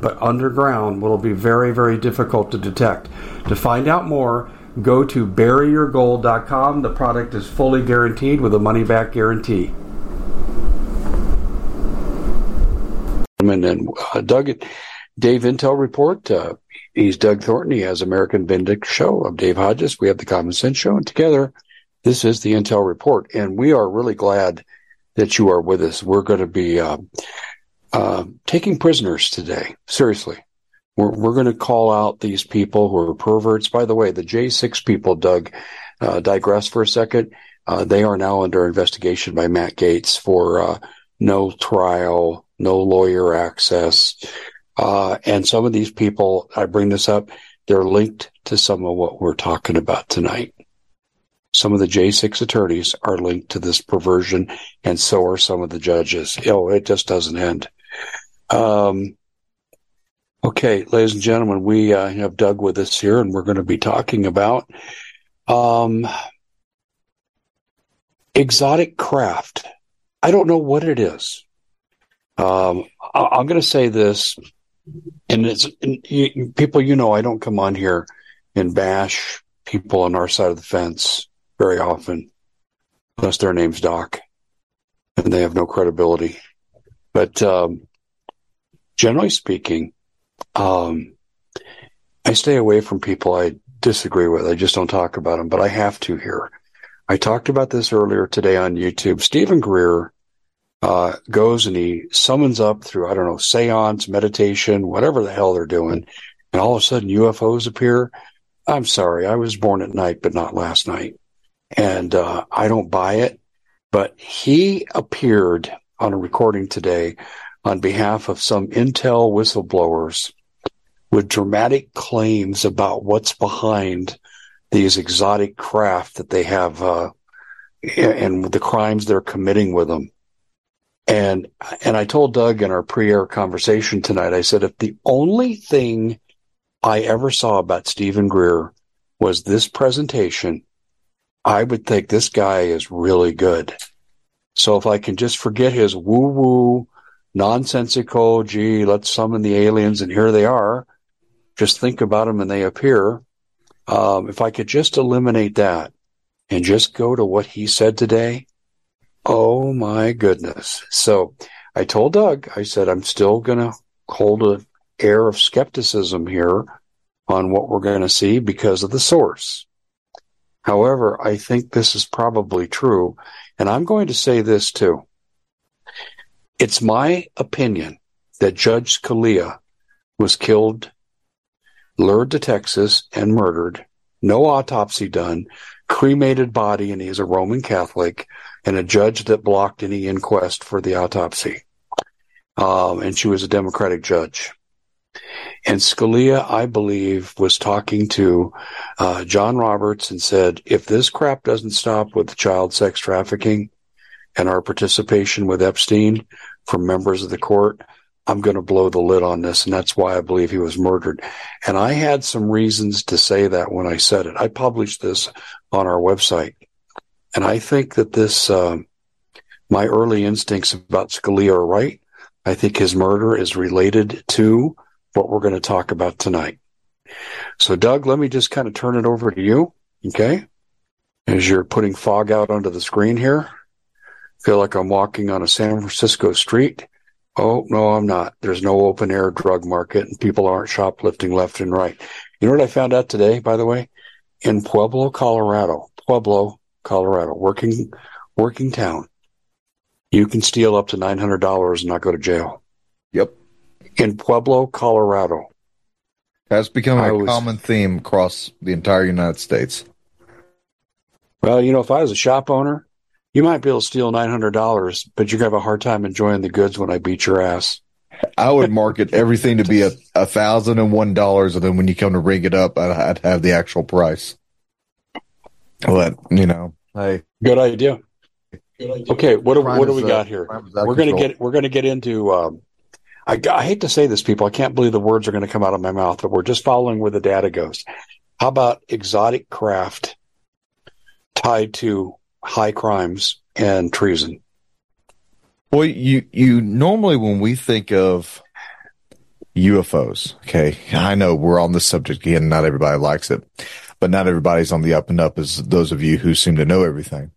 but underground will be very, very difficult to detect. To find out more, go to buryyourgold.com. The product is fully guaranteed with a money back guarantee. And then uh, Doug, Dave Intel Report. Uh, he's Doug Thornton. He has American Vindic Show of Dave Hodges. We have the Common Sense Show, and together, this is the Intel Report. And we are really glad that you are with us. We're going to be uh, uh, taking prisoners today. Seriously. We're, we're going to call out these people who are perverts. By the way, the J6 people, Doug, uh, digress for a second. Uh, they are now under investigation by Matt Gaetz for uh, no trial, no lawyer access. Uh, and some of these people, I bring this up, they're linked to some of what we're talking about tonight. Some of the J6 attorneys are linked to this perversion, and so are some of the judges. Oh, it just doesn't end. Um, okay, ladies and gentlemen, we uh, have Doug with us here, and we're going to be talking about um, exotic craft. I don't know what it is. Um, I- am going to say this, and it's and you, people. You know, I don't come on here and bash people on our side of the fence very often, unless their name's Doc, and they have no credibility. But um, generally speaking, um, I stay away from people I disagree with. I just don't talk about them, but I have to here. I talked about this earlier today on YouTube. Steven Greer uh, goes and he summons up through, I don't know, seance, meditation, whatever the hell they're doing, and all of a sudden UFOs appear. I'm sorry, I was born at night, but not last night. And uh, I don't buy it. But he appeared on a recording today on behalf of some Intel whistleblowers with dramatic claims about what's behind these exotic craft that they have uh, and the crimes they're committing with them. And and I told Doug in our pre-air conversation tonight, I said if the only thing I ever saw about Steven Greer was this presentation, I would think this guy is really good. So if I can just forget his woo-woo nonsensical, gee, let's summon the aliens and here they are. Just think about them and they appear. Um, if I could just eliminate that and just go to what he said today, oh my goodness. So I told Doug, I said, I'm still going to hold an air of skepticism here on what we're going to see because of the source. However, I think this is probably true. And I'm going to say this too. It's my opinion that Judge Scalia was killed, lured to Texas, and murdered. No autopsy done, cremated body, and he's a Roman Catholic, and a judge that blocked any inquest for the autopsy. Um, and she was a Democratic judge. And Scalia, I believe, was talking to uh, John Roberts and said, if this crap doesn't stop with child sex trafficking, and our participation with Epstein from members of the court, I'm going to blow the lid on this. And that's why I believe he was murdered. And I had some reasons to say that when I said it. I published this on our website. And I think that this, uh, my early instincts about Scalia are right. I think his murder is related to what we're going to talk about tonight. So, Doug, let me just kind of turn it over to you. Okay. As you're putting fog out onto the screen here feel like I'm walking on a San Francisco street. Oh, no, I'm not. There's no open air drug market and people aren't shoplifting left and right. You know what I found out today, by the way? In Pueblo, Colorado, Pueblo, Colorado, working, working town. you can steal up to $900 and not go to jail. Yep. In Pueblo, Colorado. That's become a was- common theme across the entire United States. Well, you know, if I was a shop owner, you might be able to steal $900, but you're going to have a hard time enjoying the goods when I beat your ass. I would market everything to be a, a thousand and one dollars, and then when you come to ring it up, I'd, I'd have the actual price. But you know, hey, Good idea. Okay, what do, crime what do we uh, got here? crime is out of We're going to control. get we're going to get into. Um, I, I hate to say this, people. I can't believe the words are going to come out of my mouth, but we're just following where the data goes. How about exotic craft tied to high crimes and treason? Well, you you normally when we think of UFOs, okay, I know we're on this subject again. Not everybody likes it, but not everybody's on the up and up as those of you who seem to know everything.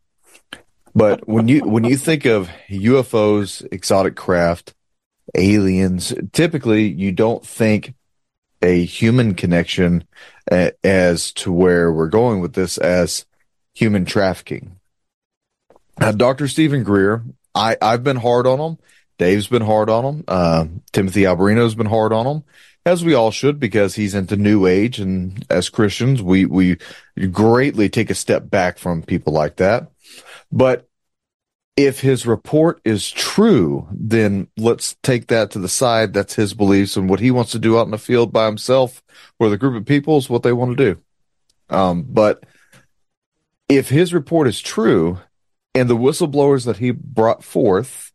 But when you when you think of UFOs, exotic craft, aliens, typically you don't think a human connection uh, as to where we're going with this as human trafficking. Now, Dr. Steven Greer, I, I've been hard on him. Dave's been hard on him. Uh, Timothy Alberino's been hard on him, as we all should, because he's into New Age, and as Christians, we we greatly take a step back from people like that. But if his report is true, then let's take that to the side. That's his beliefs and what he wants to do out in the field by himself or the group of people is what they want to do. Um, but if his report is true and the whistleblowers that he brought forth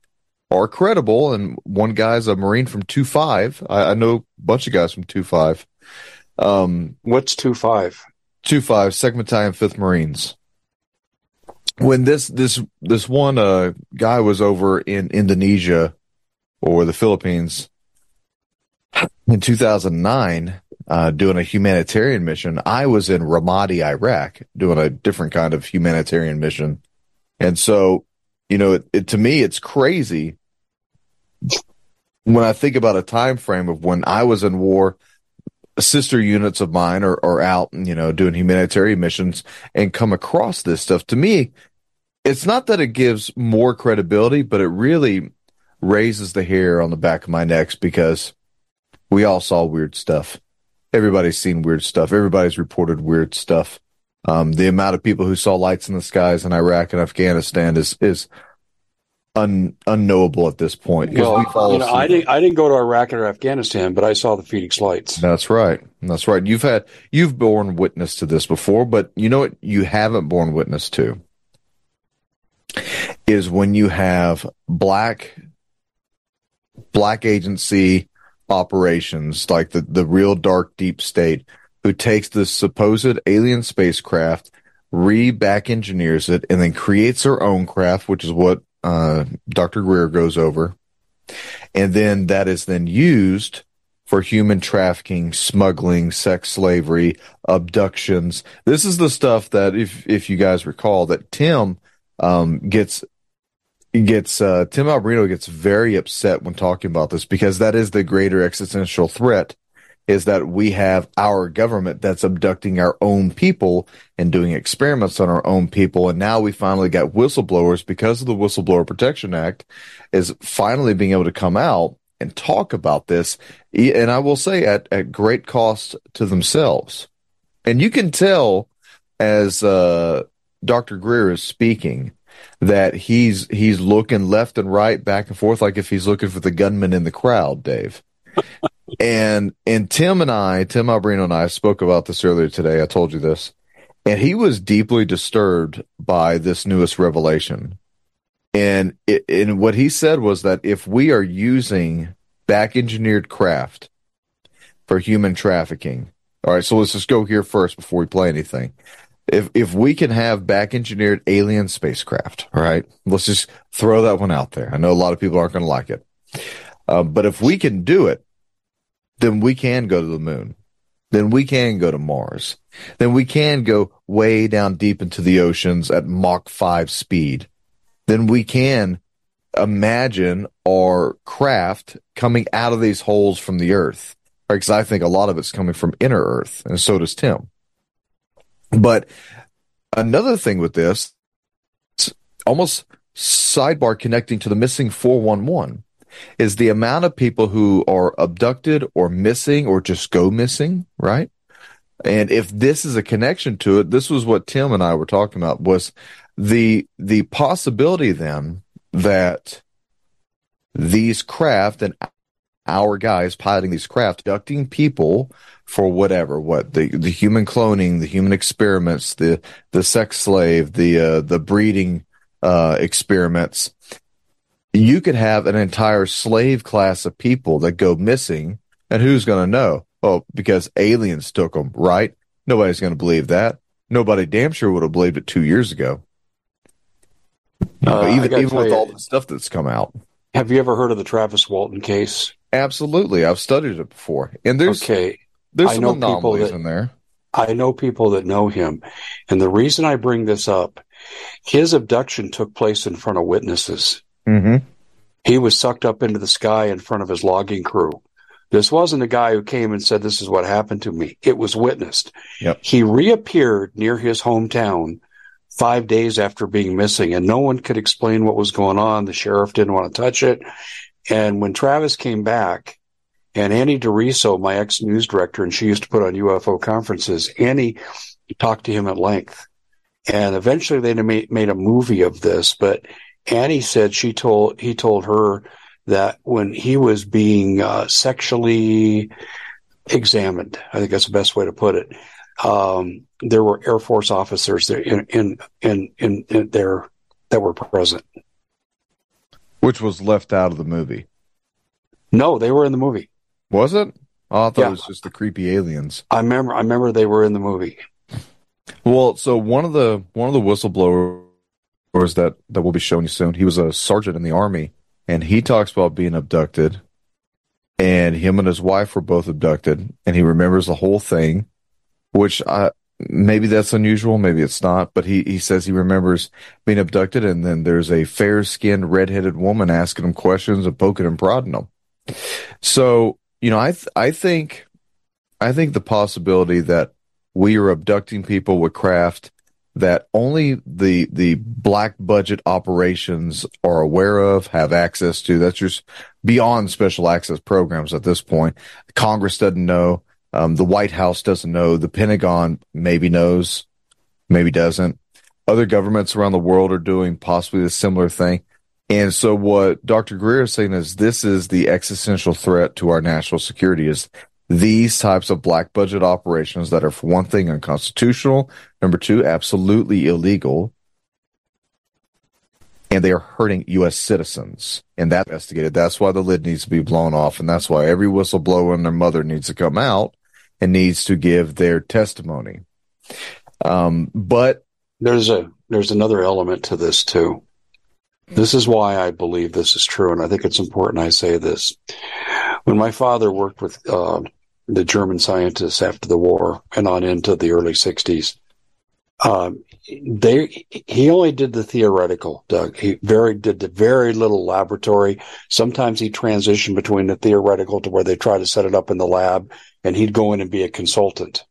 are credible, and one guy's a Marine from 2 5, I, I know a bunch of guys from 2 5. Um, What's two five? two five, second battalion, fifth Marines. When this this this one uh guy was over in Indonesia or the Philippines in 2009 uh doing a humanitarian mission, I was in Ramadi, Iraq, doing a different kind of humanitarian mission. And so, you know, it, it to me it's crazy when I think about a time frame of when I was in war sister units of mine are, are out, you know, doing humanitarian missions and come across this stuff. To me, it's not that it gives more credibility, but it really raises the hair on the back of my neck because we all saw weird stuff. Everybody's seen weird stuff. Everybody's reported weird stuff. Um, the amount of people who saw lights in the skies in Iraq and Afghanistan is is un, unknowable at this point. Well, we you know, I didn't I didn't go to Iraq or Afghanistan, but I saw the Phoenix Lights. That's right. That's right. You've had you've borne witness to this before, but you know what you haven't borne witness to is when you have black black agency operations like the the real dark deep state who takes this supposed alien spacecraft, re-back engineers it, and then creates her own craft, which is what uh, Dr. Greer goes over. And then that is then used for human trafficking, smuggling, sex slavery, abductions. This is the stuff that, if if you guys recall, that Tim um, gets gets uh, Tim Alberino gets very upset when talking about this because that is the greater existential threat is that we have our government that's abducting our own people and doing experiments on our own people. And now we finally got whistleblowers because of the whistleblower protection act is finally being able to come out and talk about this. And i will say at, at great cost to themselves. And you can tell as uh, dr greer is speaking that he's he's looking left and right back and forth like if he's looking for the gunman in the crowd dave and and Tim and I, Tim Alberino and I spoke about this earlier today. I told you this. And he was deeply disturbed by this newest revelation. And it, and what he said was that if we are using back engineered craft for human trafficking, all right, so let's just go here first before we play anything. If if we can have back engineered alien spacecraft, all right, let's just throw that one out there. I know a lot of people aren't going to like it, um, but if we can do it, then we can go to the moon. Then we can go to Mars. Then we can go way down deep into the oceans at Mach 5 speed. Then we can imagine our craft coming out of these holes from the earth. Because I think a lot of it's coming from inner earth, and so does Tim. But another thing with this, almost sidebar connecting to the missing 411 is the amount of people who are abducted or missing or just go missing, right? And if this is a connection to it, this was what Tim and I were talking about was the the possibility then that these craft and our guys piloting these craft abducting people for whatever what the the human cloning the human experiments the the sex slave the uh, the breeding uh, experiments you could have an entire slave class of people that go missing and who's going to know? Oh because aliens took them right? Nobody's going to believe that. Nobody damn sure would have believed it two years ago. Uh, even even with you, all the stuff that's come out. have you ever heard of the travis walton case? Absolutely, I've studied it before, and there's okay. There's I some anomalies that, in there. I know people that know him, and the reason I bring this up, his abduction took place in front of witnesses. Mm-hmm. He was sucked up into the sky in front of his logging crew. This wasn't a guy who came and said, "This is what happened to me." It was witnessed. Yep. He reappeared near his hometown five days after being missing, and no one could explain what was going on. The sheriff didn't want to touch it. And when Travis came back, and Annie DeRiso, my ex news director, and she used to put on UFO conferences, Annie talked to him at length. And eventually they made, made a movie of this, but Annie said she told, he told her that when he was being uh, sexually examined, I think that's the best way to put it, um, there were Air Force officers there in, in, in, in, in there that were present. Which was left out of the movie. No, they were in the movie. Was it? Oh, I thought yeah. it was just the creepy aliens. I remember. I remember they were in the movie. Well, so one of the one of the whistleblowers that that we'll be showing you soon. He was a sergeant in the army, and he talks about being abducted, and him and his wife were both abducted, and he remembers the whole thing, which I maybe that's unusual, maybe it's not, but he, he says he remembers being abducted and then there's a fair skinned redheaded woman asking him questions and poking and prodding him. So, you know, I, th- I think, I think the possibility that we are abducting people with craft that only the, the black budget operations are aware of, have access to, that's just beyond special access programs at this point. Congress doesn't know um, the White House doesn't know. The Pentagon maybe knows, maybe doesn't. Other governments around the world are doing possibly a similar thing. And so what Dr. Greer is saying is this is the existential threat to our national security is these types of black budget operations that are for one thing unconstitutional, number two, absolutely illegal, and they are hurting U.S. citizens. And that investigated. That's why the lid needs to be blown off, and that's why every whistleblower and their mother needs to come out and needs to give their testimony. Um, but there's a there's another element to this too. This is why I believe this is true, and I think it's important I say this. When my father worked with uh, the German scientists after the war and on into the early '60s, um, they he only did the theoretical. Doug, he very did the very little laboratory. Sometimes he transitioned between the theoretical to where they try to set it up in the lab, and he'd go in and be a consultant.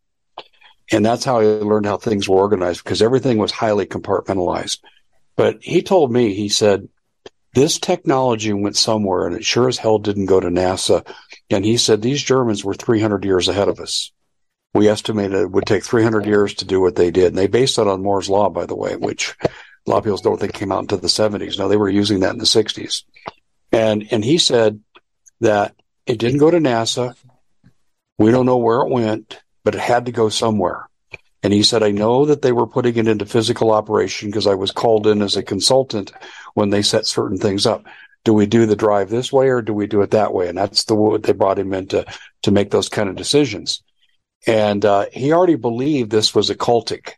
And that's how he learned how things were organized because everything was highly compartmentalized. But he told me, he said, this technology went somewhere and it sure as hell didn't go to NASA. And he said, these Germans were 300 years ahead of us. We estimated it would take 300 years to do what they did. And they based it on Moore's Law, by the way, which a lot of people don't think came out into the 70s. No, they were using that in the 60s. And, and he said that it didn't go to NASA. We don't know where it went, but it had to go somewhere. And he said, I know that they were putting it into physical operation because I was called in as a consultant when they set certain things up. Do we do the drive this way or do we do it that way? And that's the what they brought him in to, to make those kind of decisions. And uh, he already believed this was occultic.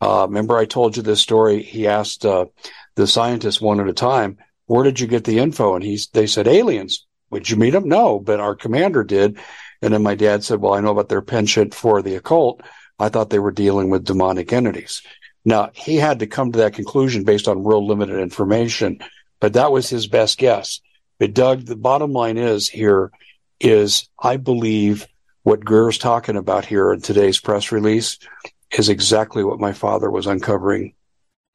Uh, remember, I told you this story. He asked uh, the scientists one at a time, "Where did you get the info?" And he's they said aliens. Would you meet them? No, but our commander did. And then my dad said, well, I know about their penchant for the occult. I thought they were dealing with demonic entities. Now, he had to come to that conclusion based on real limited information, but that was his best guess. But Doug, the bottom line is here is I believe what Greer's talking about here in today's press release is exactly what my father was uncovering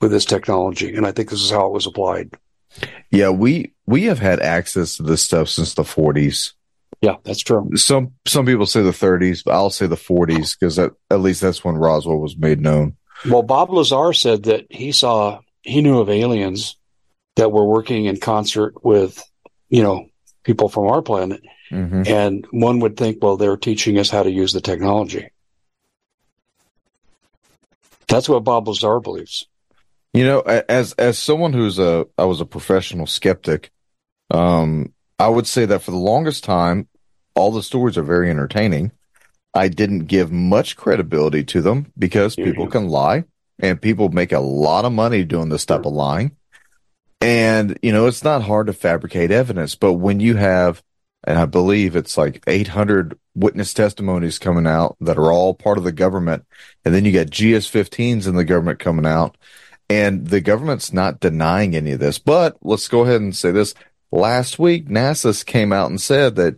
with this technology. And I think this is how it was applied. Yeah, we we have had access to this stuff since the 40s. Yeah, that's true. Some some people say the 30s, but I'll say the 40s because at least that's when Roswell was made known. Well, Bob Lazar said that he saw he knew of aliens that were working in concert with, you know, people from our planet. Mm-hmm. And one would think, well, they're teaching us how to use the technology. That's what Bob Lazar believes. You know, as as someone who's a I was a professional skeptic, um, I would say that for the longest time, all the stories are very entertaining. I didn't give much credibility to them because people can lie and people make a lot of money doing this type of lying. And, you know, it's not hard to fabricate evidence, but when you have, and I believe it's like 800 witness testimonies coming out that are all part of the government, and then you got GS 15s in the government coming out, and the government's not denying any of this. But let's go ahead and say this. Last week, NASA came out and said that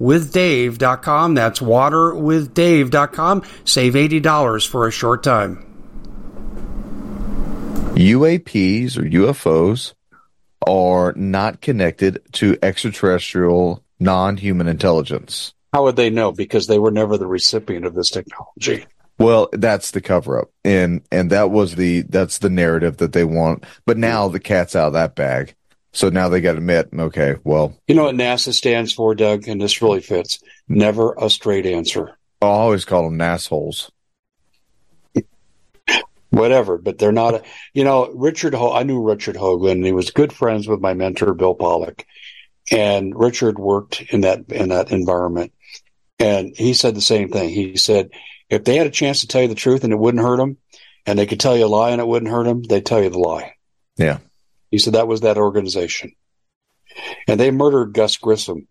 waterwithdave.com. That's waterwithdave.com. Save $80 for a short time. UAPs or UFOs are not connected to extraterrestrial non human intelligence. How would they know? Because they were never the recipient of this technology. Well, that's the cover up. And and that was the that's the narrative that they want. But now the cat's out of that bag. So now they got to admit, okay, well. You know what NASA stands for, Doug? And this really fits. Never a straight answer. I always call them nassholes. Whatever, but they're not. A, you know, Richard. Ho- I knew Richard Hoagland. And he was good friends with my mentor, Bill Pollock, and Richard worked in that in that environment. And he said the same thing. He said, if they had a chance to tell you the truth and it wouldn't hurt them, and they could tell you a lie and it wouldn't hurt them, they'd tell you the lie. Yeah. He said that was that organization. And they murdered Gus Grissom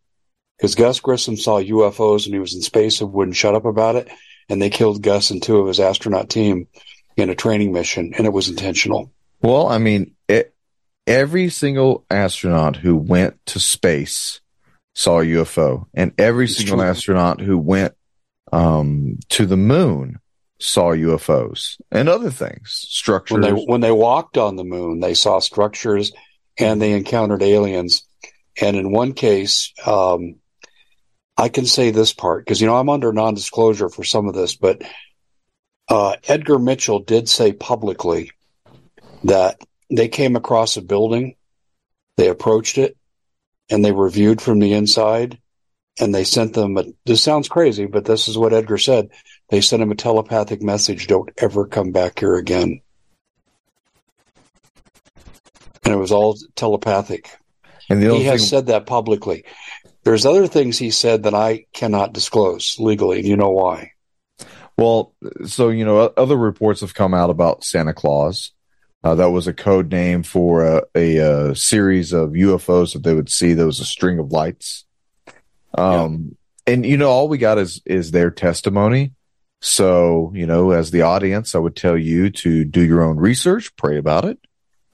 because Gus Grissom saw UFOs and he was in space and wouldn't shut up about it. And they killed Gus and two of his astronaut team in a training mission, and it was intentional. Well, I mean, it, every single astronaut who went to space saw a UFO, and every it's single true. astronaut who went um, to the moon saw UFOs and other things, structures. When they, when they walked on the moon, they saw structures and they encountered aliens. And in one case, um, I can say this part because you know I'm under non-disclosure for some of this, but uh, Edgar Mitchell did say publicly that they came across a building, they approached it, and they reviewed from the inside, and they sent them. A, this sounds crazy, but this is what Edgar said. They sent him a telepathic message: "Don't ever come back here again." And it was all telepathic. And the he has thing, said that publicly. There's other things he said that I cannot disclose legally. You know why? well, so you know, other reports have come out about Santa Claus. Uh, that was a code name for a, a, a, series of UFOs that they would see. There was a string of lights. Um, yeah. and you know, all we got is is their testimony. So, you know, as the audience, I would tell you to do your own research, pray about it.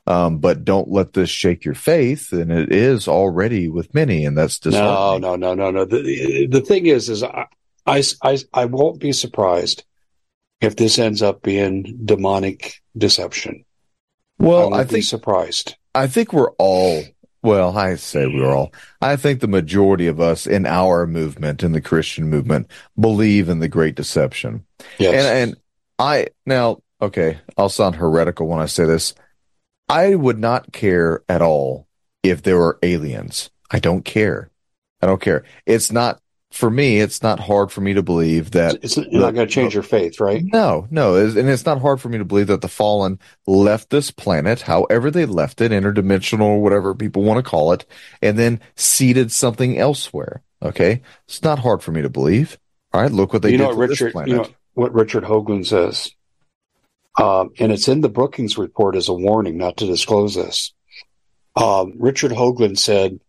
Um, but don't let this shake your faith. And it is already with many, and that's just no, no, no, no, no. The, the thing is, is I, I, I, I won't be surprised if this ends up being demonic deception. Well, I, I think surprised. I think we're all well, I say we're all. I think the majority of us in our movement, in the Christian movement, believe in the Great Deception. Yes. And, and I now, okay, I'll sound heretical when I say this. I would not care at all if there were aliens. I don't care. I don't care. It's not for me, it's not hard for me to believe that it's, it's not going to change your faith, right? No, no, and it's not hard for me to believe that the fallen left this planet, however they left it, interdimensional, or whatever people want to call it, and then seeded something elsewhere. Okay, it's not hard for me to believe. All right, look what they you did know, to Richard, this planet. You know what Richard Hoagland says, um, and it's in the Brookings report as a warning not to disclose this. Um, Richard Hoagland said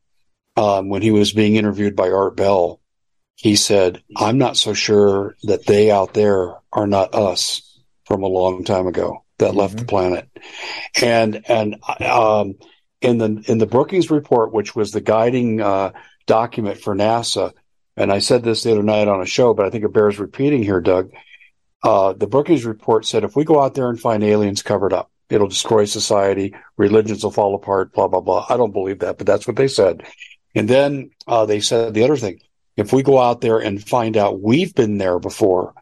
um, when he was being interviewed by Art Bell he said, I'm not so sure that they out there are not us from a long time ago that mm-hmm. left the planet. And, and, um, in the, in the Brookings report, which was the guiding, uh, document for NASA, and I said this the other night on a show, but I think it bears repeating here, Doug. Uh, the Brookings report said if we go out there and find aliens covered up, it'll destroy society, religions will fall apart, blah, blah, blah. I don't believe that, but that's what they said. And then, uh, they said the other thing, if we go out there and find out we've been there before,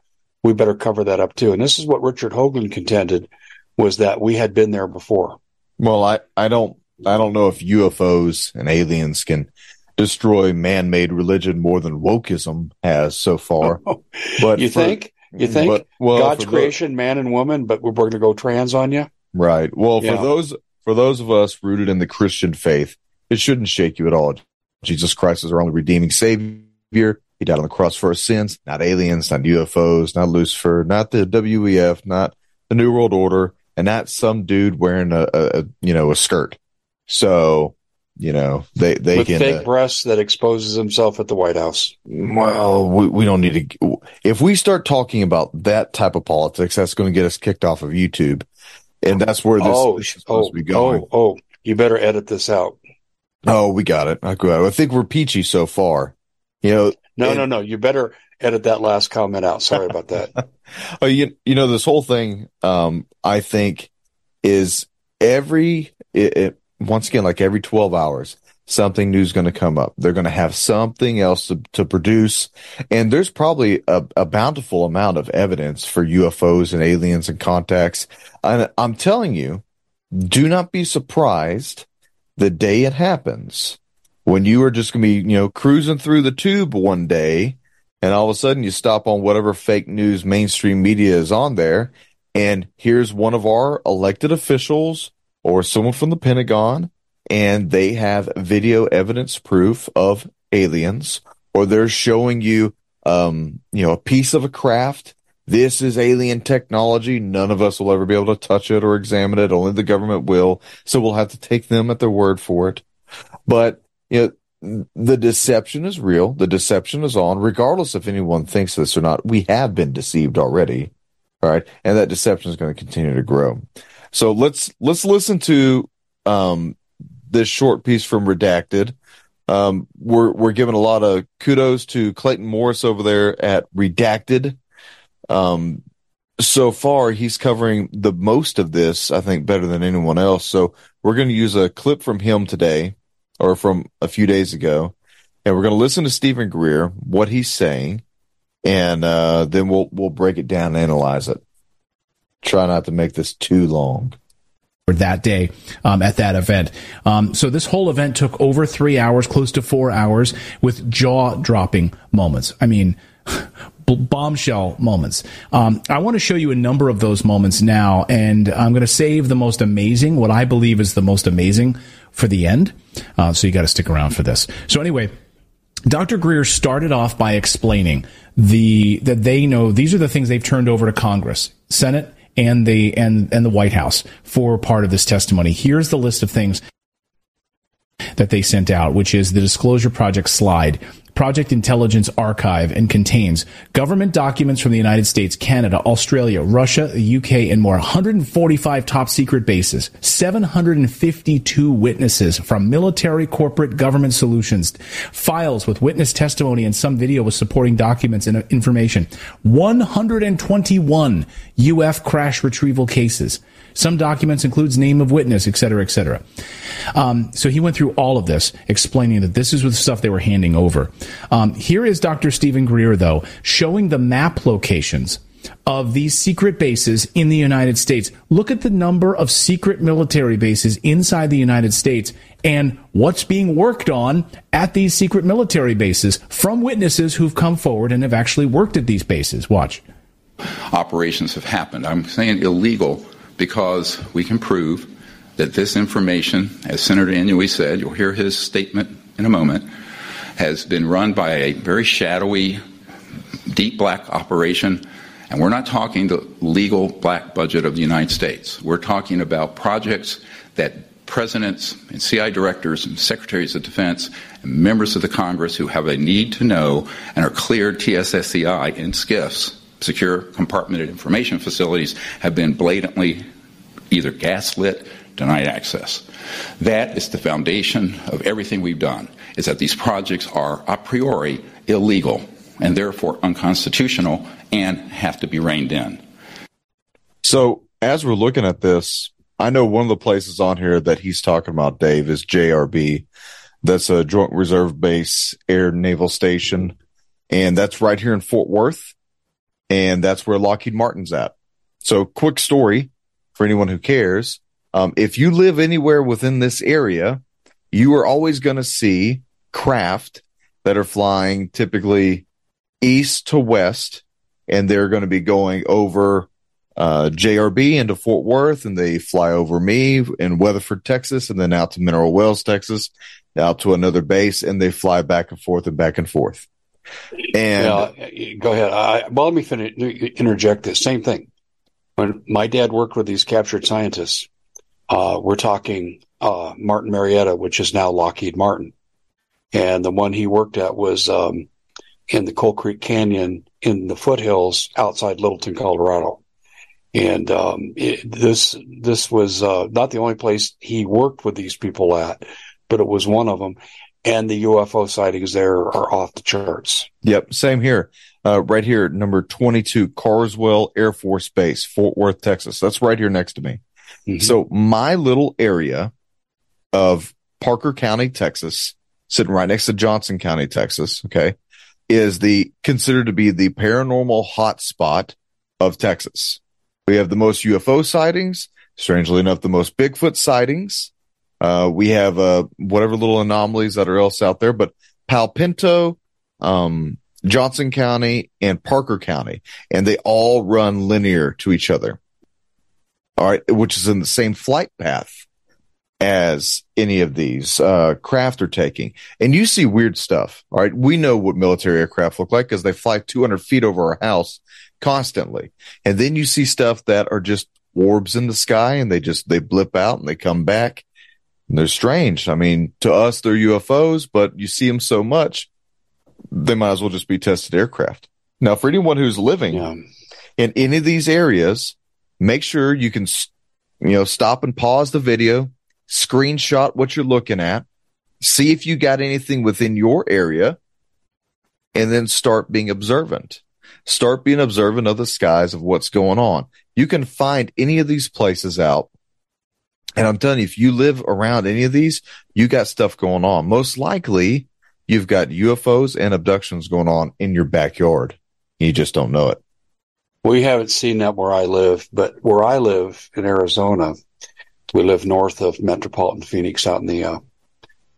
we better cover that up too. And this is what Richard Hoagland contended was that we had been there before. Well, I, I don't I don't know if UFOs and aliens can destroy man-made religion more than wokeism has so far. But you for, think? You think but, well, God's creation, the, man and woman, but we're going to go trans on you? Right. Well, yeah. for those for those of us rooted in the Christian faith, it shouldn't shake you at all. Jesus Christ is our only redeeming Savior. Savior. He died on the cross for our sins, not aliens, not UFOs, not Lucifer, not the WEF, not the New World Order, and not some dude wearing a, a, you know a skirt. So you know they they with can fake uh, breasts that exposes himself at the White House. Well, we, we don't need to. If we start talking about that type of politics, that's going to get us kicked off of YouTube, and that's where this, oh, is supposed oh, to be going. Oh, oh, you better edit this out. Oh, we got it. I think we're peachy so far. You know, no, and, no, no. You better edit that last comment out. Sorry about that. oh, you you know this whole thing. Um, I think is every it, it, once again like every twelve hours something new is going to come up. They're going to have something else to, to produce. And there's probably a, a, bountiful amount of evidence for UFOs and aliens and contacts. And I'm telling you, do not be surprised the day it happens when you are just going to be, you know, cruising through the tube one day and all of a sudden you stop on whatever fake news mainstream media is on there and here's one of our elected officials or someone from the Pentagon and they have video evidence proof of aliens or they're showing you um, you know, a piece of a craft. This is alien technology. None of us will ever be able to touch it or examine it. Only the government will. So we'll have to take them at their word for it. But you know, the deception is real. The deception is on, regardless if anyone thinks this or not. We have been deceived already. All right. And that deception is going to continue to grow. So let's, let's listen to, um, this short piece from Redacted. Um, we're, we're giving a lot of kudos to Clayton Morris over there at Redacted. Um, so far he's covering the most of this, I think, better than anyone else. So we're going to use a clip from him today or from a few days ago, and we're going to listen to Steven Greer, what he's saying, and uh, then we'll we'll break it down and analyze it. Try not to make this too long that day um, at that event. Um, so this whole event took over three hours, close to four hours, with jaw dropping moments. I mean, bombshell moments. Um, I want to show you a number of those moments now, and I'm going to save the most amazing, what I believe is the most amazing, for the end. Uh, so you got to stick around for this. So anyway. Dr. Greer started off by explaining the that they know these are the things they've turned over to Congress, Senate, and the and and the White House for part of this testimony. Here's the list of things that they sent out, which is the Disclosure Project slide Project Intelligence Archive and contains government documents from the United States, Canada, Australia, Russia, the UK, and more. 145 top secret bases, 752 witnesses from military, corporate, government solutions, files with witness testimony and some video with supporting documents and information, 121 UF crash retrieval cases. Some documents includes name of witness, et cetera, et cetera. Um, so he went through all of this, explaining that this is the stuff they were handing over. Um, here is Dr. Steven Greer, though, showing the map locations of these secret bases in the United States. Look at the number of secret military bases inside the United States and what's being worked on at these secret military bases from witnesses who've come forward and have actually worked at these bases. Watch. Operations have happened. I'm saying illegal because we can prove that this information, as Senator Inouye said, you'll hear his statement in a moment, has been run by a very shadowy, deep black operation. And we're not talking the legal black budget of the United States. We're talking about projects that presidents and CI directors and secretaries of defense and members of the Congress who have a need to know and are cleared TSSCI in SCIFs secure compartmented information facilities have been blatantly either gaslit, denied access. That is the foundation of everything we've done, is that these projects are a priori illegal and therefore unconstitutional and have to be reined in. So as we're looking at this, I know one of the places on here that he's talking about, Dave, is JRB. That's a Joint Reserve Base Air Naval Station. And that's right here in Fort Worth and that's where Lockheed Martin's at. So quick story for anyone who cares. Um, if you live anywhere within this area, you are always going to see craft that are flying typically east to west, and they're going to be going over uh, JRB into Fort Worth, and they fly over me in Weatherford, Texas, and then out to Mineral Wells, Texas, out to another base, and they fly back and forth and back and forth. And yeah, go ahead. I, well, let me finish, interject this. Same thing. When my dad worked with these captured scientists, uh, we're talking uh, Martin Marietta, which is now Lockheed Martin, and the one he worked at was um, in the Coal Creek Canyon in the foothills outside Littleton, Colorado. And um, it, this this was uh, not the only place he worked with these people at, but it was one of them and the UFO sightings there are off the charts. Yep, same here. Uh, right here, number 22, Carswell Air Force Base, Fort Worth, Texas. That's right here next to me. Mm-hmm. So my little area of Parker County, Texas, sitting right next to Johnson County, Texas, okay, is the considered to be the paranormal hotspot of Texas. We have the most UFO sightings, strangely enough, the most Bigfoot sightings, uh, we have uh, whatever little anomalies that are else out there, but Palo Pinto, um, Johnson County, and Parker County, and they all run linear to each other. All right, which is in the same flight path as any of these uh, craft are taking. And you see weird stuff. All right, we know what military aircraft look like because they fly 200 feet over our house constantly, and then you see stuff that are just orbs in the sky, and they just they blip out and they come back they're strange. I mean, to us, they're UFOs, but you see them so much, they might as well just be tested aircraft. Now, for anyone who's living yeah. in any of these areas, make sure you can, you know, stop and pause the video, screenshot what you're looking at, see if you got anything within your area, and then start being observant. Start being observant of the skies of what's going on. You can find any of these places out. And I'm telling you, if you live around any of these, you got stuff going on. Most likely you've got UFOs and abductions going on in your backyard. You just don't know it. We haven't seen that where I live, but where I live in Arizona, we live north of metropolitan Phoenix out in the, uh,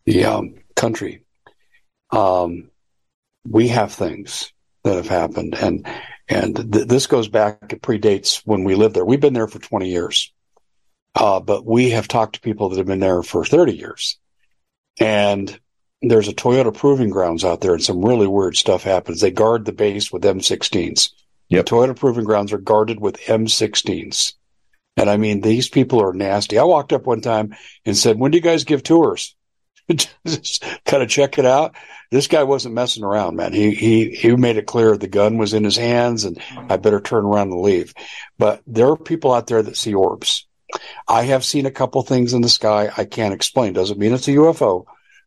the, um, country. Um, we have things that have happened and, and th- this goes back, it predates when we lived there. We've been there for 20 years. Uh, but we have talked to people that have been there for 30 years and there's a Toyota proving grounds out there and some really weird stuff happens. They guard the base with M16s. Yep. The Toyota proving grounds are guarded with M16s. And I mean, these people are nasty. I walked up one time and said, when do you guys give tours? Just kind of check it out. This guy wasn't messing around, man. He, he, he made it clear the gun was in his hands and I better turn around and leave. But there are people out there that see orbs. I have seen a couple things in the sky I can't explain. Doesn't mean it's a UFO,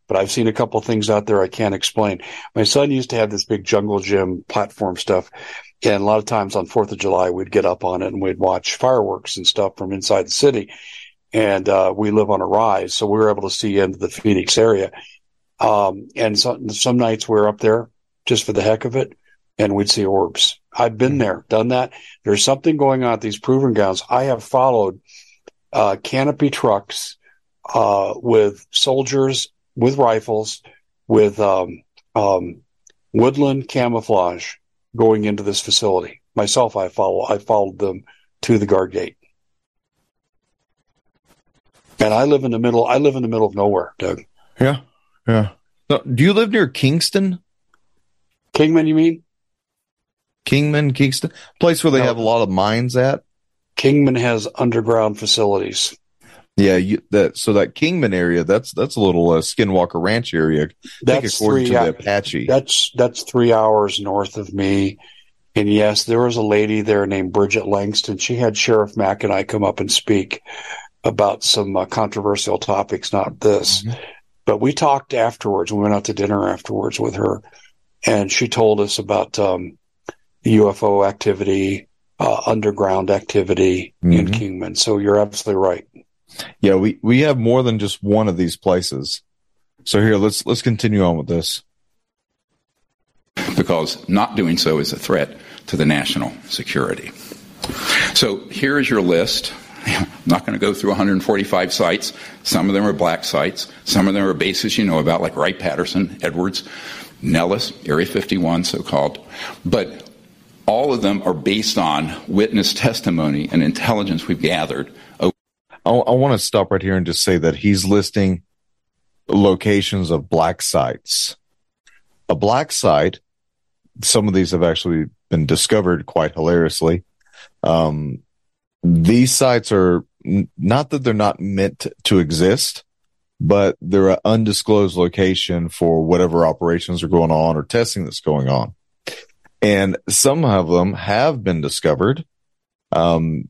but I've seen a couple things out there I can't explain. My son used to have this big jungle gym platform stuff. And a lot of times on 4th of July, we'd get up on it and we'd watch fireworks and stuff from inside the city. And, uh, we live on a rise. So we were able to see into the Phoenix area. Um, and some, some nights we we're up there just for the heck of it and we'd see orbs. I've been there, done that. There's something going on at these proving grounds. I have followed, uh, canopy trucks, uh, with soldiers, with rifles, with, um, um, woodland camouflage going into this facility. Myself, I follow, I followed them to the guard gate. And I live in the middle, I live in the middle of nowhere, Doug. Yeah. Yeah. So, do you live near Kingston? Kingman, you mean? Kingman, Kingston? Place where they No. have a lot of mines at? Kingman has underground facilities. Yeah, you, that so that Kingman area, that's that's a little uh, Skinwalker Ranch area. That's according three, to the Apache. that's, that's three hours north of me. And yes, there was a lady there named Bridget Langston. She had Sheriff Mack and I come up and speak about some uh, controversial topics, not this. Mhm. But we talked afterwards. We went out to dinner afterwards with her, and she told us about um, UFO activity, uh, underground activity in Mhm. Kingman. So you're absolutely right. Yeah, we we have more than just one of these places. So here, let's let's continue on with this. because not doing so is a threat to the national security. So here is your list. I'm not going to go through 145 sites. Some of them are black sites. Some of them are bases you know about, like Wright Patterson, Edwards, Nellis, Area 51, so called. But all of them are based on witness testimony and intelligence we've gathered I, I want to stop right here and just say that he's listing locations of black sites. A black site, some of these have actually been discovered quite hilariously. Um, these sites are not that they're not meant to exist, but they're an undisclosed location for whatever operations are going on or testing that's going on. And some of them have been discovered. Um,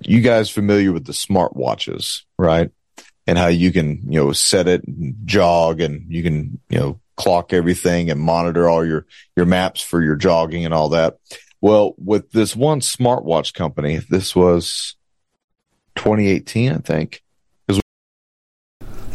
you guys familiar with the smart watches, right? And how you can, you know, set it and jog and you can, you know, clock everything and monitor all your, your maps for your jogging and all that. Well, with this one smartwatch company, this was 2018, I think.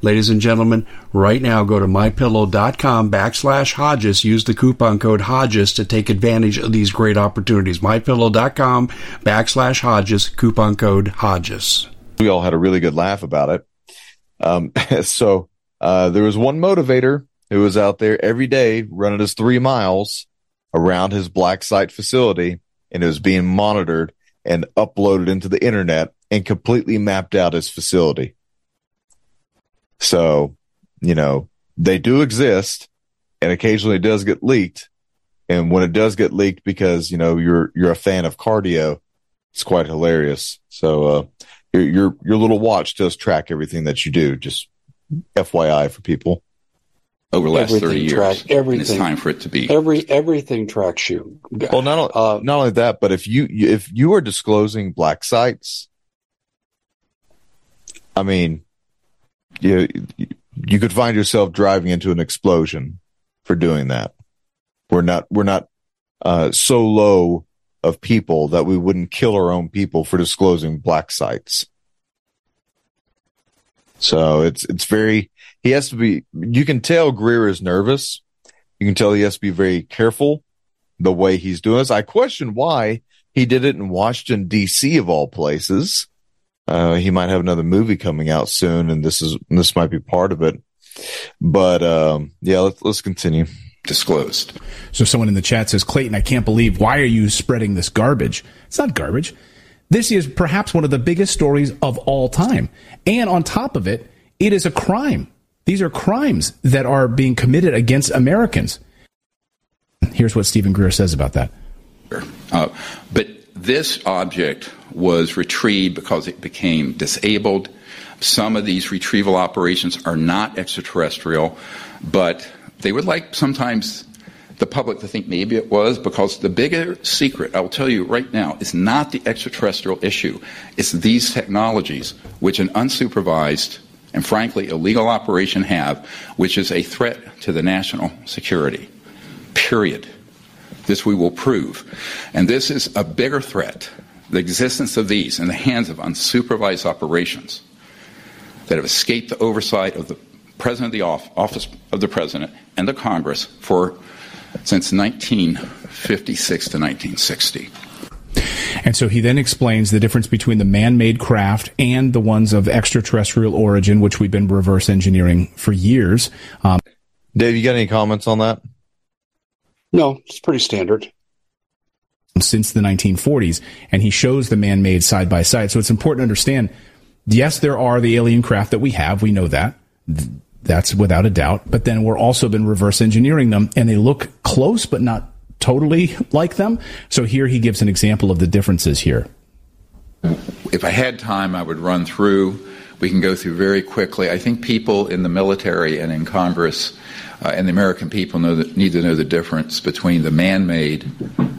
Ladies and gentlemen, right now go to mypillow.com backslash Hodges. Use the coupon code Hodges to take advantage of these great opportunities. Mypillow.com backslash Hodges, coupon code Hodges. we all had a really good laugh about it. Um, so uh, there was one motivator who was out there every day running his three miles around his black site facility, and it was being monitored and uploaded into the internet and completely mapped out his facility. So, you know, they do exist, and occasionally it does get leaked. And when it does get leaked, because you know you're you're a fan of cardio, it's quite hilarious. So, uh, your your your little watch does track everything that you do. Just FYI for people. over the last Everything 30 years. track- everything. it's time for it to be. Every everything tracks you. Well, not only, Uh, not only that, but if you if you are disclosing black sites, I mean, you you could find yourself driving into an explosion for doing that. We're not we're not uh, so low of people that we wouldn't kill our own people for disclosing black sites. So it's it's very he has to be. You can tell Greer is nervous. You can tell he has to be very careful the way he's doing this. I question why he did it in Washington D.C. of all places. Uh, he might have another movie coming out soon, and this is this might be part of it. But um, yeah, let's let's continue. disclosed. So someone in the chat says, Clayton, I can't believe why are you spreading this garbage? It's not garbage. This is perhaps one of the biggest stories of all time. And on top of it, it is a crime. These are crimes that are being committed against Americans. Here's what Steven Greer says about that. Uh, but this object was retrieved because it became disabled. Some of these retrieval operations are not extraterrestrial, but they would like sometimes the public to think maybe it was because the bigger secret, I will tell you right now, is not the extraterrestrial issue. It's these technologies, which an unsupervised and frankly illegal operation have, which is a threat to the national security. Period. This we will prove. And this is a bigger threat, the existence of these in the hands of unsupervised operations that have escaped the oversight of the President of the Office of the President and the Congress for since 1956 to 1960. And so he then explains the difference between the man made craft and the ones of extraterrestrial origin, which we've been reverse engineering for years. Um, Dave, you got any comments on that? No, it's pretty standard. since the 1940s, and he shows the man made side by side. So it's important to understand yes, there are the alien craft that we have. We know that. That's without a doubt. But then we're also been reverse engineering them, and they look close, but not totally like them. So here he gives an example of the differences here. If I had time, I would run through. We can go through very quickly. I think people in the military and in Congress uh, and the American people know that, need to know the difference between the man-made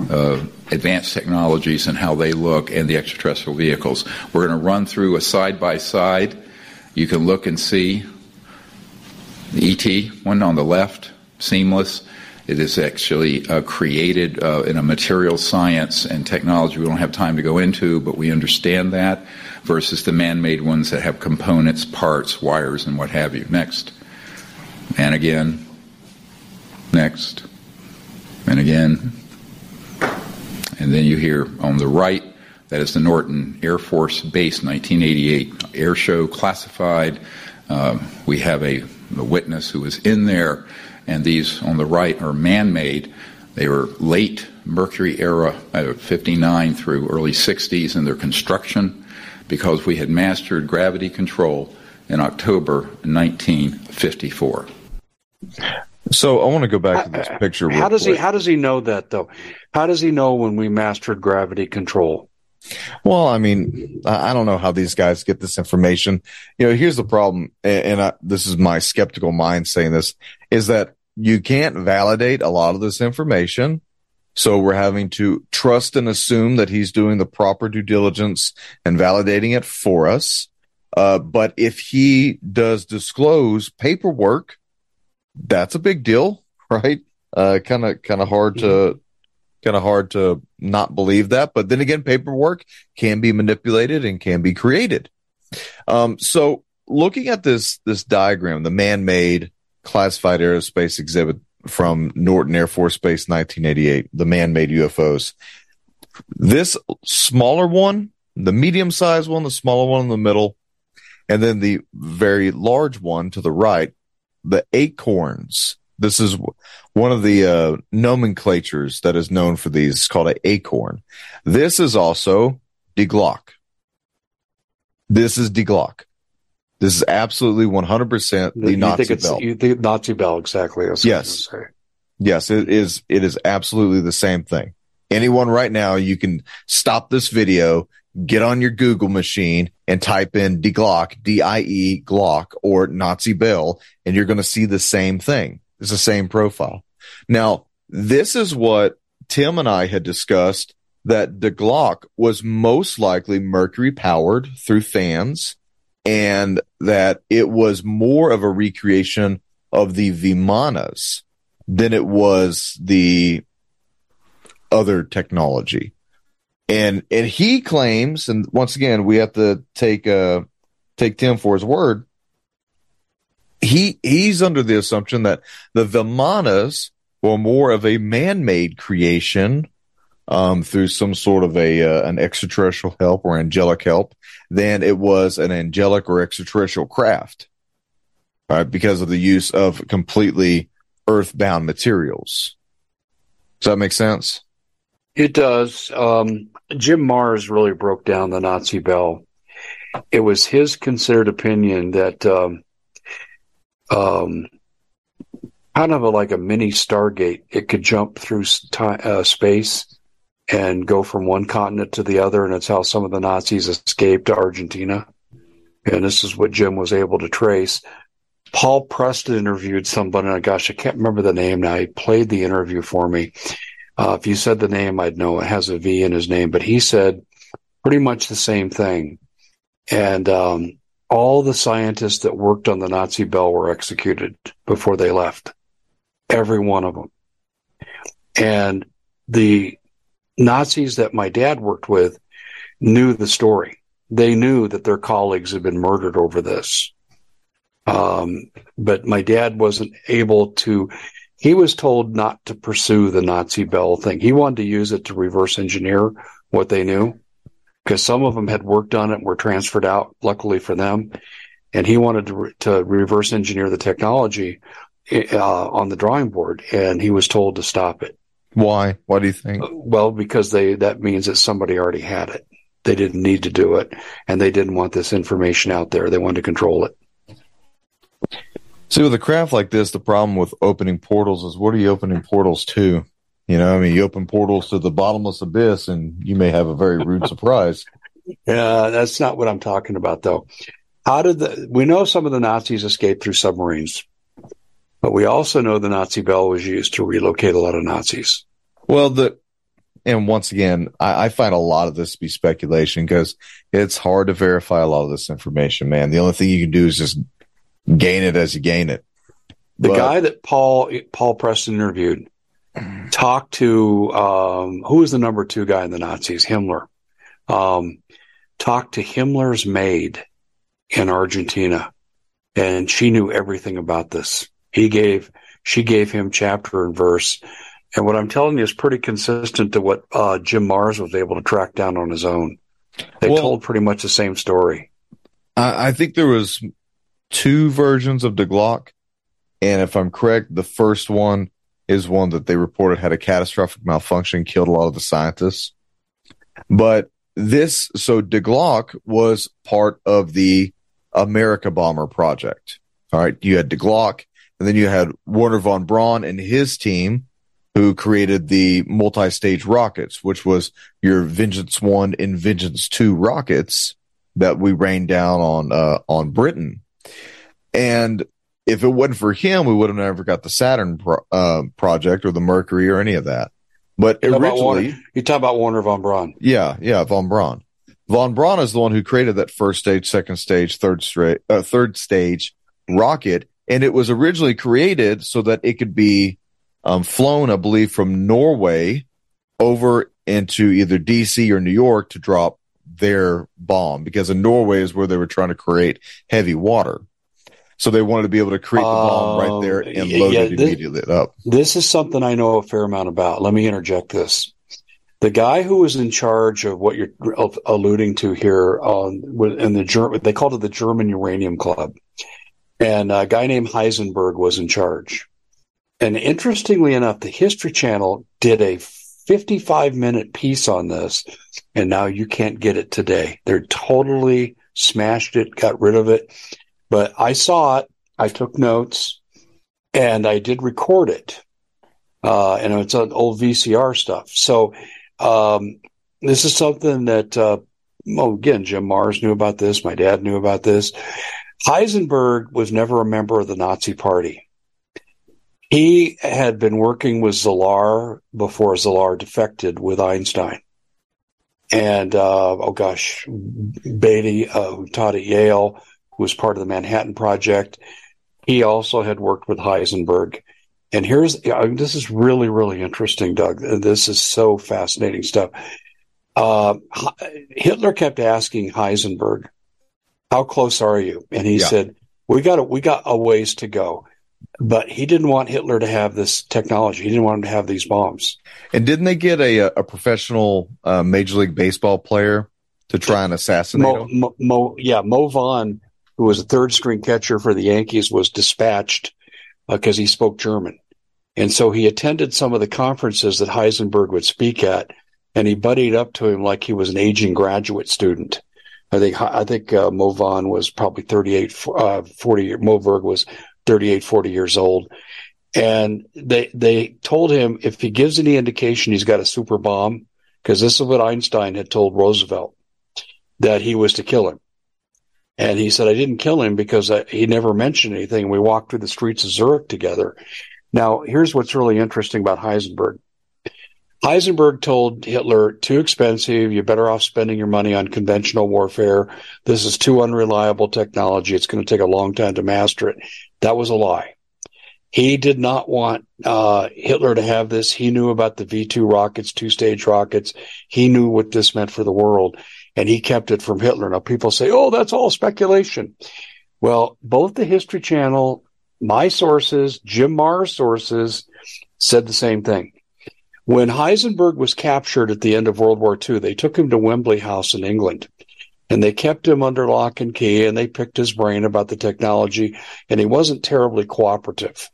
uh, advanced technologies and how they look and the extraterrestrial vehicles. We're going to run through a side by side. You can look and see the ET one on the left, seamless. It is actually uh, created uh, in a material science and technology we don't have time to go into, but we understand that, versus the man made ones that have components, parts, wires, and what have you. Next. And again. Next. And again. And then you hear on the right, that is the Norton Air Force Base 1988 air show classified. Um, we have a, a witness who was in there, and these on the right are man made. They were late Mercury era, uh, 59 through early 60s in their construction because we had mastered gravity control in October 1954. So I want to go back to this picture. How does he? How does he know that though? How does he know when we mastered gravity control? Well, I mean, I don't know how these guys get this information. You know, here's the problem, and, and I, this is my skeptical mind saying this, is that you can't validate a lot of this information. So we're having to trust and assume that he's doing the proper due diligence and validating it for us. Uh, but if he does disclose paperwork, that's a big deal, right? Uh, kind of, kind of hard to, kind of hard to not believe that. But then again, paperwork can be manipulated and can be created. Um, so looking at this, this diagram, the man-made classified aerospace exhibit from Norton Air Force Base 1988, the man-made UFOs. This smaller one, the medium-sized one, the smaller one in the middle, and then the very large one to the right, the acorns. This is one of the uh, nomenclatures that is known for these. It's called an acorn. This is also Die Glock. This is Die Glock. This is absolutely 100% the you Nazi think it's belt. you think Nazi bell exactly? That's what I was Yes. Yes, it is. It is absolutely the same thing. Anyone right now, you can stop this video. Get on your Google machine and type in Die Glock, D-I-E Glock or Nazi Bill, and you're going to see the same thing. It's the same profile. Now, this is what Tim and I had discussed that the Glock was most likely mercury powered through fans and that it was more of a recreation of the Vimanas than it was the other technology. And and he claims, and once again, we have to take uh take Tim for his word. He he's under the assumption that the Vimanas were more of a man-made creation um, through some sort of a uh, an extraterrestrial help or angelic help than it was an angelic or extraterrestrial craft, right? Because of the use of completely earthbound materials. Does that make sense? It does. Um, Jim Marrs really broke down the Nazi bell. It was his considered opinion that um, um, kind of a, like a mini Stargate, it could jump through time, uh, space and go from one continent to the other, and it's how some of the Nazis escaped to Argentina. And this is what Jim was able to trace. Paul Preston interviewed somebody, and gosh, I can't remember the name now. He played the interview for me. Uh, if you said the name, I'd know it has a V in his name, but he said pretty much the same thing. And um, all the scientists that worked on the Nazi bell were executed before they left. Every one of them. And the Nazis that my dad worked with knew the story. They knew that their colleagues had been murdered over this. Um, but my dad wasn't able to, he was told not to pursue the Nazi Bell thing. He wanted to use it to reverse engineer what they knew because some of them had worked on it and were transferred out, luckily for them. And he wanted to, re- to reverse engineer the technology uh, on the drawing board, and he was told to stop it. Why? Why do you think? Well, because they that means that somebody already had it. They didn't need to do it, and they didn't want this information out there. They wanted to control it. See, with a craft like this, the problem with opening portals is what are you opening portals to? You know, I mean, you open portals to the bottomless abyss, and you may have a very rude surprise. Yeah, that's not what I'm talking about, though. How did the we know some of the Nazis escaped through submarines? But we also know the Nazi bell was used to relocate a lot of Nazis. Well, the and once again, I, I find a lot of this to be speculation because it's hard to verify a lot of this information, man. The only thing you can do is just gain it as you gain it. The but, guy that Paul Paul Preston interviewed talked to um, who was the number two guy in the Nazis, Himmler. Um, talked to Himmler's maid in Argentina, and she knew everything about this. He gave, she gave him chapter and verse. And what I'm telling you is pretty consistent to what uh, Jim Marrs was able to track down on his own. They well, told pretty much the same story. I, I think there was two versions of the Glock, and if I'm correct, the first one is one that they reported had a catastrophic malfunction, killed a lot of the scientists. But this, so De Glock was part of the Amerika Bomber project. All right, you had De Glock, and then you had Wernher von Braun and his team who created the multi-stage rockets, which was your Vengeance 1 and Vengeance 2 rockets that we rained down on, uh, on Britain. And if it wasn't for him, we would have never got the Saturn pro- uh, project or the Mercury or any of that. But you originally, you talk about Wernher von Braun. Yeah, yeah, von Braun. Von Braun is the one who created that first stage, second stage, third straight, uh, third stage rocket and it was originally created so that it could be um, flown, I believe, from Norway over into either DC or New York to drop their bomb because in Norway is where they were trying to create heavy water. So they wanted to be able to create the bomb right oh, there and load yeah, it this, immediately up. This is something I know a fair amount about. Let me interject this. The guy who was in charge of what you're alluding to here on in the German, they called it the German Uranium Club and a guy named Heisenberg was in charge. And interestingly enough, the History Channel did a 55 minute piece on this, and now you can't get it today. They're totally smashed it, got rid of it. But I saw it, I took notes, and I did record it. Uh, and it's an old VCR stuff. So, um, this is something that, uh, well, again, Jim Marrs knew about this. My dad knew about this. Heisenberg was never a member of the Nazi Party. He had been working with Szilard before Szilard defected with Einstein. And, uh, oh gosh, Beatty, uh, who taught at Yale, who was part of the Manhattan Project, he also had worked with Heisenberg. And here's, this is really, really interesting, Doug. This is so fascinating stuff. Uh, Hitler kept asking Heisenberg, how close are you? And he yeah. said, we got a, we got a ways to go. But he didn't want Hitler to have this technology. He didn't want him to have these bombs. And didn't they get a, a professional uh, Major League Baseball player to try and assassinate Mo, him? Mo, Mo, yeah, Mo Vaughn, who was a third string catcher for the Yankees, was dispatched because uh, he spoke German. And so he attended some of the conferences that Heisenberg would speak at, and he buddied up to him like he was an aging graduate student. I think I think uh, Mo Vaughn was probably 38, uh, 40. Moe Berg was 38, 40 years old. And they, they told him if he gives any indication he's got a super bomb, because this is what Einstein had told Roosevelt, that he was to kill him. And he said, I didn't kill him because I, he never mentioned anything. We walked through the streets of Zurich together. Now, here's what's really interesting about Heisenberg. Heisenberg told Hitler, too expensive. You're better off spending your money on conventional warfare. This is too unreliable technology. It's going to take a long time to master it. That was a lie. He did not want uh, Hitler to have this. He knew about the V 2 rockets, two stage rockets. He knew what this meant for the world, and he kept it from Hitler. Now, people say, oh, that's all speculation. Well, both the History Channel, my sources, Jim Marrs' sources said the same thing. When Heisenberg was captured at the end of World War II, they took him to Wembley House in England and they kept him under lock and key and they picked his brain about the technology and he wasn't terribly cooperative.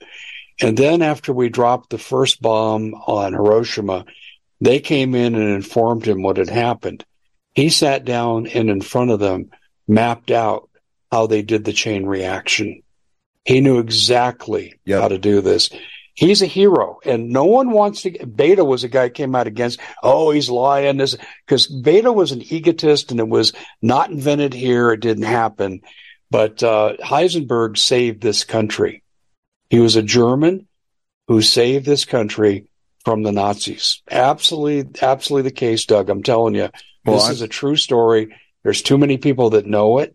And then after we dropped the first bomb on Hiroshima, they came in and informed him what had happened. He sat down and in front of them mapped out how they did the chain reaction. He knew exactly yep. how to do this. He's a hero, and no one wants to. Bethe was a guy came out against. Oh, he's lying. This because Bethe was an egotist, and it was not invented here. It didn't happen. But uh, Heisenberg saved this country. He was a German who saved this country from the Nazis. Absolutely, absolutely the case, Doug. I'm telling you, well, this I'm, is a true story. There's too many people that know it.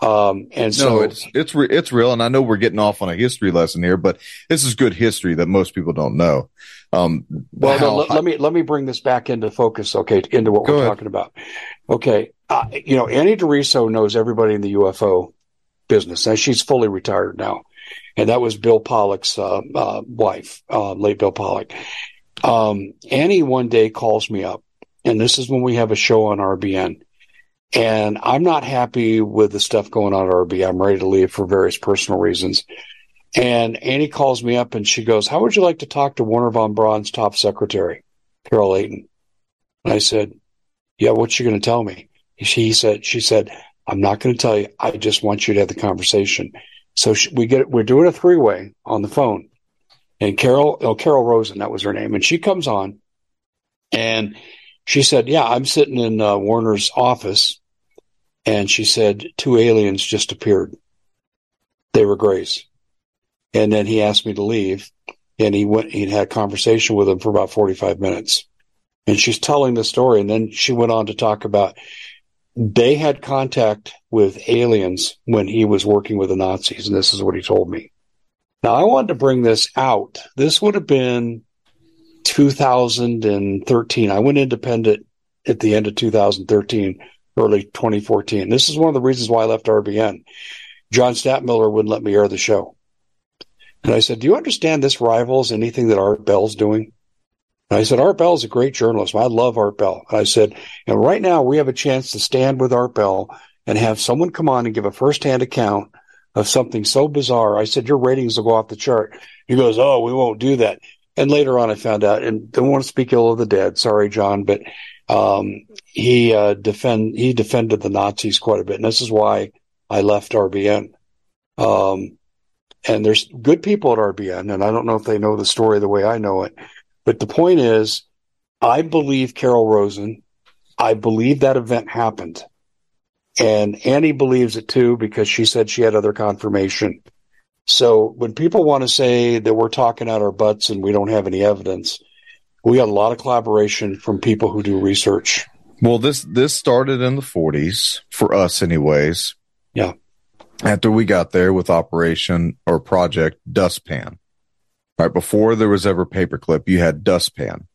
Um, and so no, it's it's re- it's real, and I know we're getting off on a history lesson here, but this is good history that most people don't know. Um, well, no, let, let, me let me bring this back into focus, okay, into what we're ahead. talking about. Okay, uh, you know, Annie DeRiso knows everybody in the UFO business, and she's fully retired now, and that was Bill Pollock's uh, uh, wife, uh, late Bill Pollock. Um, Annie one day calls me up, and this is when we have a show on RBN and I'm not happy with the stuff going on at RB. I'm ready to leave for various personal reasons. And Annie calls me up and she goes, How would you like to talk to Wernher von Braun's top secretary, Carol Leighton? And I said, Yeah, what's she going to tell me? She said, She said, I'm not going to tell you. I just want you to have the conversation. So she, we get, we're doing a three way on the phone. And Carol, oh, Carol Rosin, that was her name. And she comes on and she said, Yeah, I'm sitting in uh, Wernher's office and she said two aliens just appeared. They were Greys. And then he asked me to leave and he went, he had a conversation with him for about 45 minutes. And she's telling the story. And then she went on to talk about they had contact with aliens when he was working with the Nazis. And this is what he told me. Now I wanted to bring this out. This would have been 2013. I went independent at the end of 2013 early 2014. This is one of the reasons why I left RBN. John Stadtmiller wouldn't let me air the show. And I said, Do you understand this rivals anything that Art Bell's doing? And I said, Art Bell's a great journalist. I love Art Bell. And I said, and right now we have a chance to stand with Art Bell and have someone come on and give a firsthand account of something so bizarre. I said, Your ratings will go off the chart. He goes, Oh, we won't do that. And later on, I found out, and don't want to speak ill of the dead. Sorry, John, but um, he uh, defend he defended the Nazis quite a bit, and this is why I left RBN. Um, and there's good people at RBN, and I don't know if they know the story the way I know it, but the point is, I believe Carol Rosin. I believe that event happened. And Annie believes it too because she said she had other confirmation. So when people want to say that we're talking out our butts and we don't have any evidence, we got a lot of collaboration from people who do research. Well, this this started in the 40s for us, anyways. Yeah. After we got there with Operation or Project Dustpan, right before there was ever Paperclip, you had Dustpan,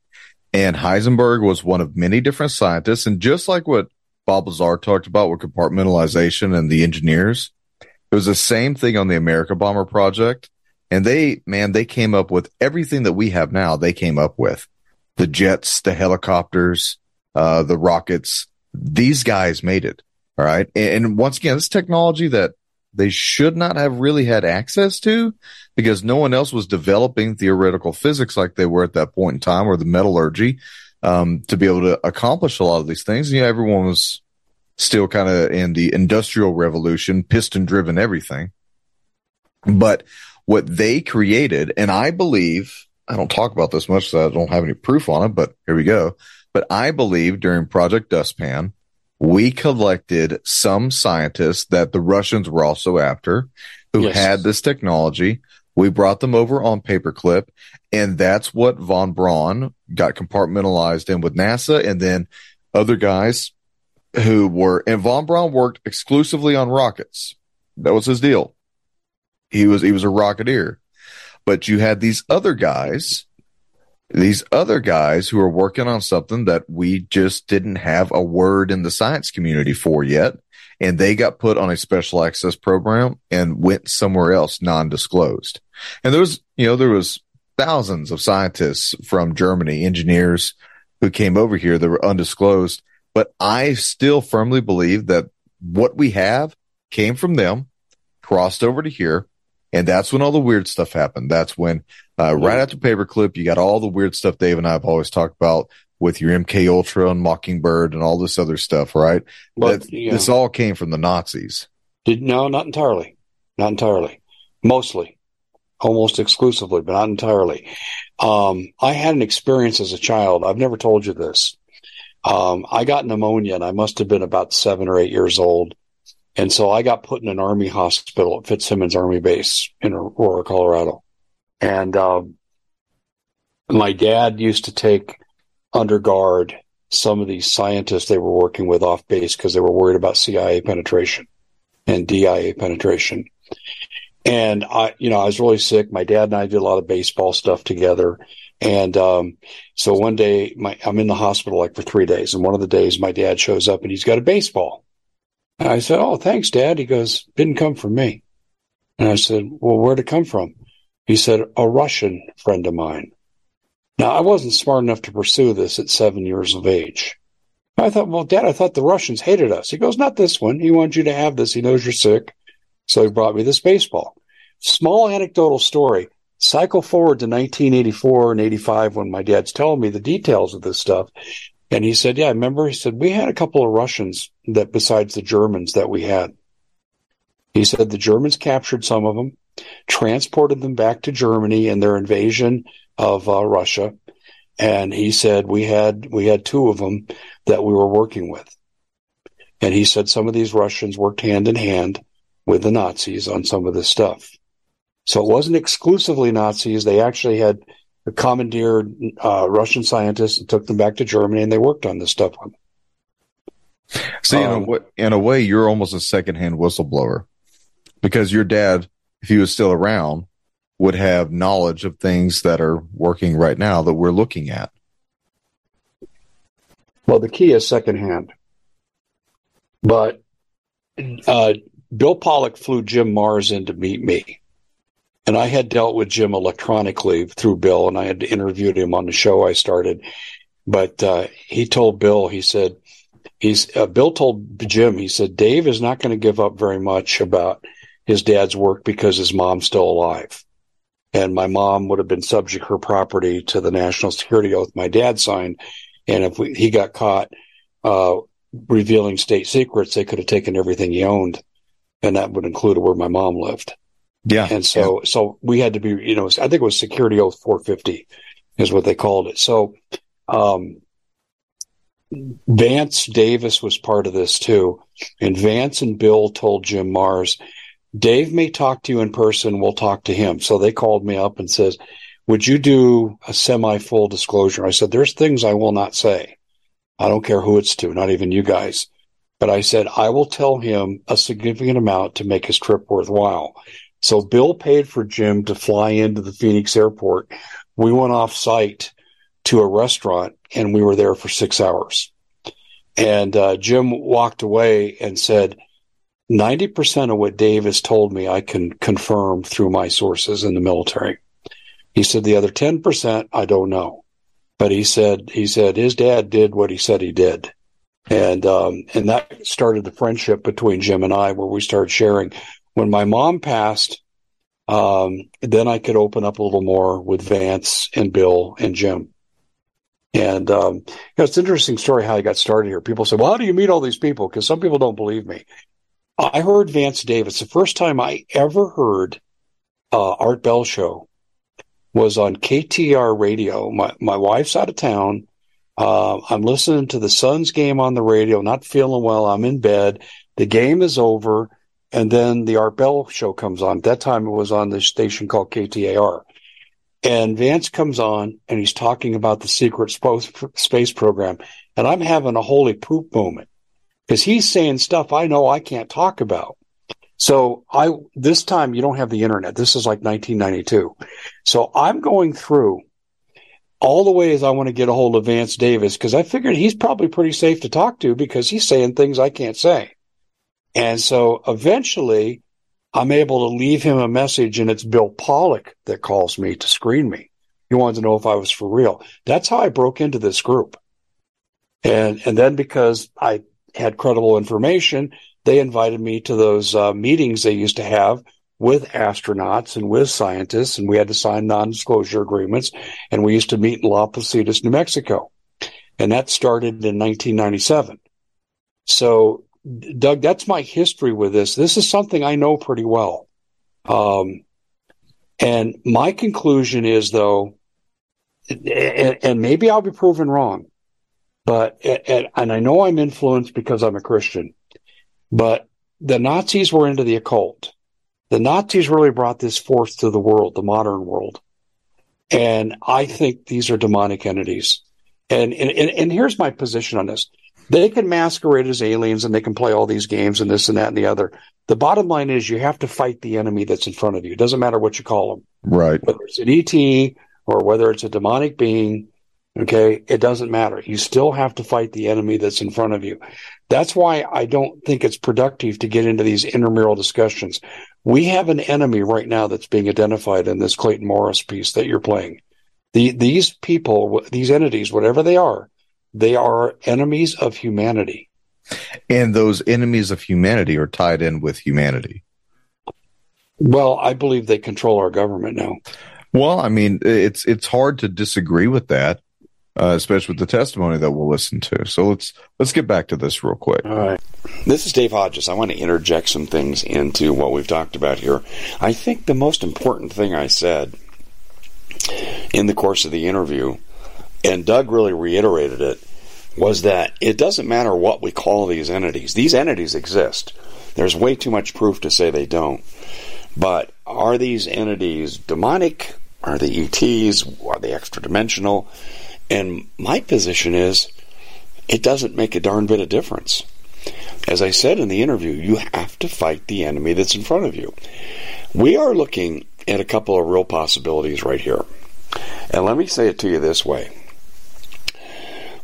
and Heisenberg was one of many different scientists. And just like what Bob Lazar talked about with compartmentalization and the engineers, it was the same thing on the Amerika Bomber project. And they, man, they came up with everything that we have now. They came up with the jets, the helicopters, uh, the rockets. These guys made it. All right. And, and once again, this technology that they should not have really had access to because no one else was developing theoretical physics like they were at that point in time or the metallurgy um, to be able to accomplish a lot of these things. You know, everyone was still kind of in the industrial revolution, piston driven everything. But what they created, and I believe, I don't talk about this much, so I don't have any proof on it, but here we go. But I believe during Project Dustpan, we collected some scientists that the Russians were also after who yes. had this technology. We brought them over on paperclip and that's what von Braun got compartmentalized in with NASA and then other guys who were, and von Braun worked exclusively on rockets. That was his deal. He was, he was a rocketeer, but you had these other guys these other guys who are working on something that we just didn't have a word in the science community for yet. And they got put on a special access program and went somewhere else non-disclosed. And there was, you know, there was thousands of scientists from Germany, engineers who came over here that were undisclosed. But I still firmly believe that what we have came from them, crossed over to here. And that's when all the weird stuff happened. That's when uh, right after Paperclip, you got all the weird stuff Dave and I have always talked about with your MK Ultra and Mockingbird and all this other stuff, right? But that, yeah. This all came from the Nazis. Did no, not entirely, not entirely, mostly, almost exclusively, but not entirely. Um, I had an experience as a child. I've never told you this. Um, I got pneumonia, and I must have been about seven or eight years old. And so I got put in an army hospital at Fitzsimons Army Base in Aurora, Colorado. And um, my dad used to take under guard some of these scientists they were working with off base because they were worried about CIA penetration and DIA penetration. And I, you know, I was really sick. My dad and I did a lot of baseball stuff together. And um, so one day, my, I'm in the hospital like for three days. And one of the days, my dad shows up and he's got a baseball. I said, "Oh, thanks, Dad." He goes, "Didn't come from me." And I said, "Well, where'd it come from?" He said, a Russian friend of mine. Now, I wasn't smart enough to pursue this at seven years of age. I thought, well, Dad, I thought the Russians hated us. He goes, not this one. He wants you to have this. He knows you're sick. So he brought me this baseball. Small anecdotal story. Cycle forward to 1984 and 85 when my dad's telling me the details of this stuff. And he said, yeah, I remember. He said, we had a couple of Russians that besides the Germans that we had. He said the Germans captured some of them transported them back to Germany in their invasion of uh, Russia. And he said we had we had two of them that we were working with. And he said some of these Russians worked hand in hand with the Nazis on some of this stuff. So it wasn't exclusively Nazis. They actually had commandeered uh, Russian scientists and took them back to Germany, and they worked on this stuff. See, um, in, a um, way, in a way, you're almost a secondhand whistleblower because your dad if he was still around, would have knowledge of things that are working right now that we're looking at. Well, the key is secondhand. But uh, Bill Pollock flew Jim Marrs in to meet me. And I had dealt with Jim electronically through Bill, and I had interviewed him on the show I started. But uh, he told Bill, he said, he's uh, Bill told Jim, he said, Dave is not going to give up very much about his dad's work because his mom's still alive. And my mom would have been subject her property to the national security oath my dad signed. And if we, he got caught uh, revealing state secrets, they could have taken everything he owned, and that would include where my mom lived. Yeah. And so, yeah. so we had to be, you know, I think it was security oath 450 is what they called it. So, um, Vance Davis was part of this too. And Vance and Bill told Jim Marrs, Dave may talk to you in person. We'll talk to him. So they called me up and says, would you do a semi full disclosure? I said, there's things I will not say. I don't care who it's to, not even you guys. But I said, I will tell him a significant amount to make his trip worthwhile. So Bill paid for Jim to fly into the Phoenix airport. We went off site to a restaurant and we were there for six hours. And uh, Jim walked away and said, 90% of what Dave has told me, I can confirm through my sources in the military. He said the other 10%, I don't know. But he said, he said his dad did what he said he did. And, um, and that started the friendship between Jim and I where we started sharing. When my mom passed, um, then I could open up a little more with Vance and Bill and Jim. And um, you know, it's an interesting story how I got started here. People say, "Well, how do you meet all these people?" Because some people don't believe me. I heard Vance Davis the first time I ever heard uh, Art Bell show was on KTR radio. My my wife's out of town. Uh, I'm listening to the Suns game on the radio, not feeling well. I'm in bed. The game is over, and then the Art Bell show comes on. At that time, it was on the station called KTAR. And Vance comes on and he's talking about the secret space program. And I'm having a holy poop moment because he's saying stuff I know I can't talk about. So I, this time you don't have the internet. This is like 1992. So I'm going through all the ways I want to get a hold of Vance Davis because I figured he's probably pretty safe to talk to because he's saying things I can't say. And so eventually I'm able to leave him a message and it's Bill Pollock that calls me to screen me. He wanted to know if I was for real. That's how I broke into this group. And, and then because I had credible information, they invited me to those uh, meetings they used to have with astronauts and with scientists, and we had to sign non-disclosure agreements. And we used to meet in La Positas, New Mexico, and that started in 1997. So Doug, that's my history with this. This is something I know pretty well. Um, and my conclusion is, though, and, and, maybe I'll be proven wrong, but, and, and I know I'm influenced because I'm a Christian, but the Nazis were into the occult. The Nazis really brought this forth to the world, the modern world. And I think these are demonic entities. And, and, and here's my position on this. They can masquerade as aliens and they can play all these games and this and that and the other. The bottom line is you have to fight the enemy that's in front of you. It doesn't matter what you call them. Right. Whether it's an ET or whether it's a demonic being, okay, it doesn't matter. You still have to fight the enemy that's in front of you. That's why I don't think it's productive to get into these intramural discussions. We have an enemy right now that's being identified in this Clayton Morris piece that you're playing. The, these people, these entities, whatever they are, they are enemies of humanity. And those enemies of humanity are tied in with humanity. Well, I believe they control our government now. Well, I mean, it's it's hard to disagree with that, uh, especially with the testimony that we'll listen to. So let's let's get back to this real quick. All right. This is Dave Hodges. I want to interject some things into what we've talked about here. I think the most important thing I said in the course of the interview and Doug really reiterated it, was that it doesn't matter what we call these entities. These entities exist. There's way too much proof to say they don't. But are these entities demonic? Are they ETs? Are they extra dimensional? And my position is it doesn't make a darn bit of difference. As I said in the interview, you have to fight the enemy that's in front of you. We are looking at a couple of real possibilities right here. And let me say it to you this way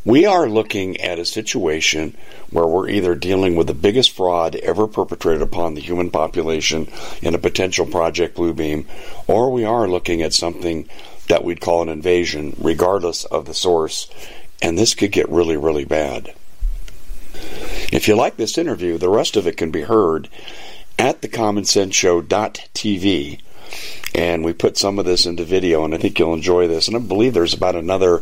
we are looking at a situation where we're either dealing with the biggest fraud ever perpetrated upon the human population in a potential Project Bluebeam, or we are looking at something that we'd call an invasion, regardless of the source, and this could get really, really bad. If you like this interview, the rest of it can be heard at thecommonsenseshow.tv. And we put some of this into video, and I think you'll enjoy this. And I believe there's about another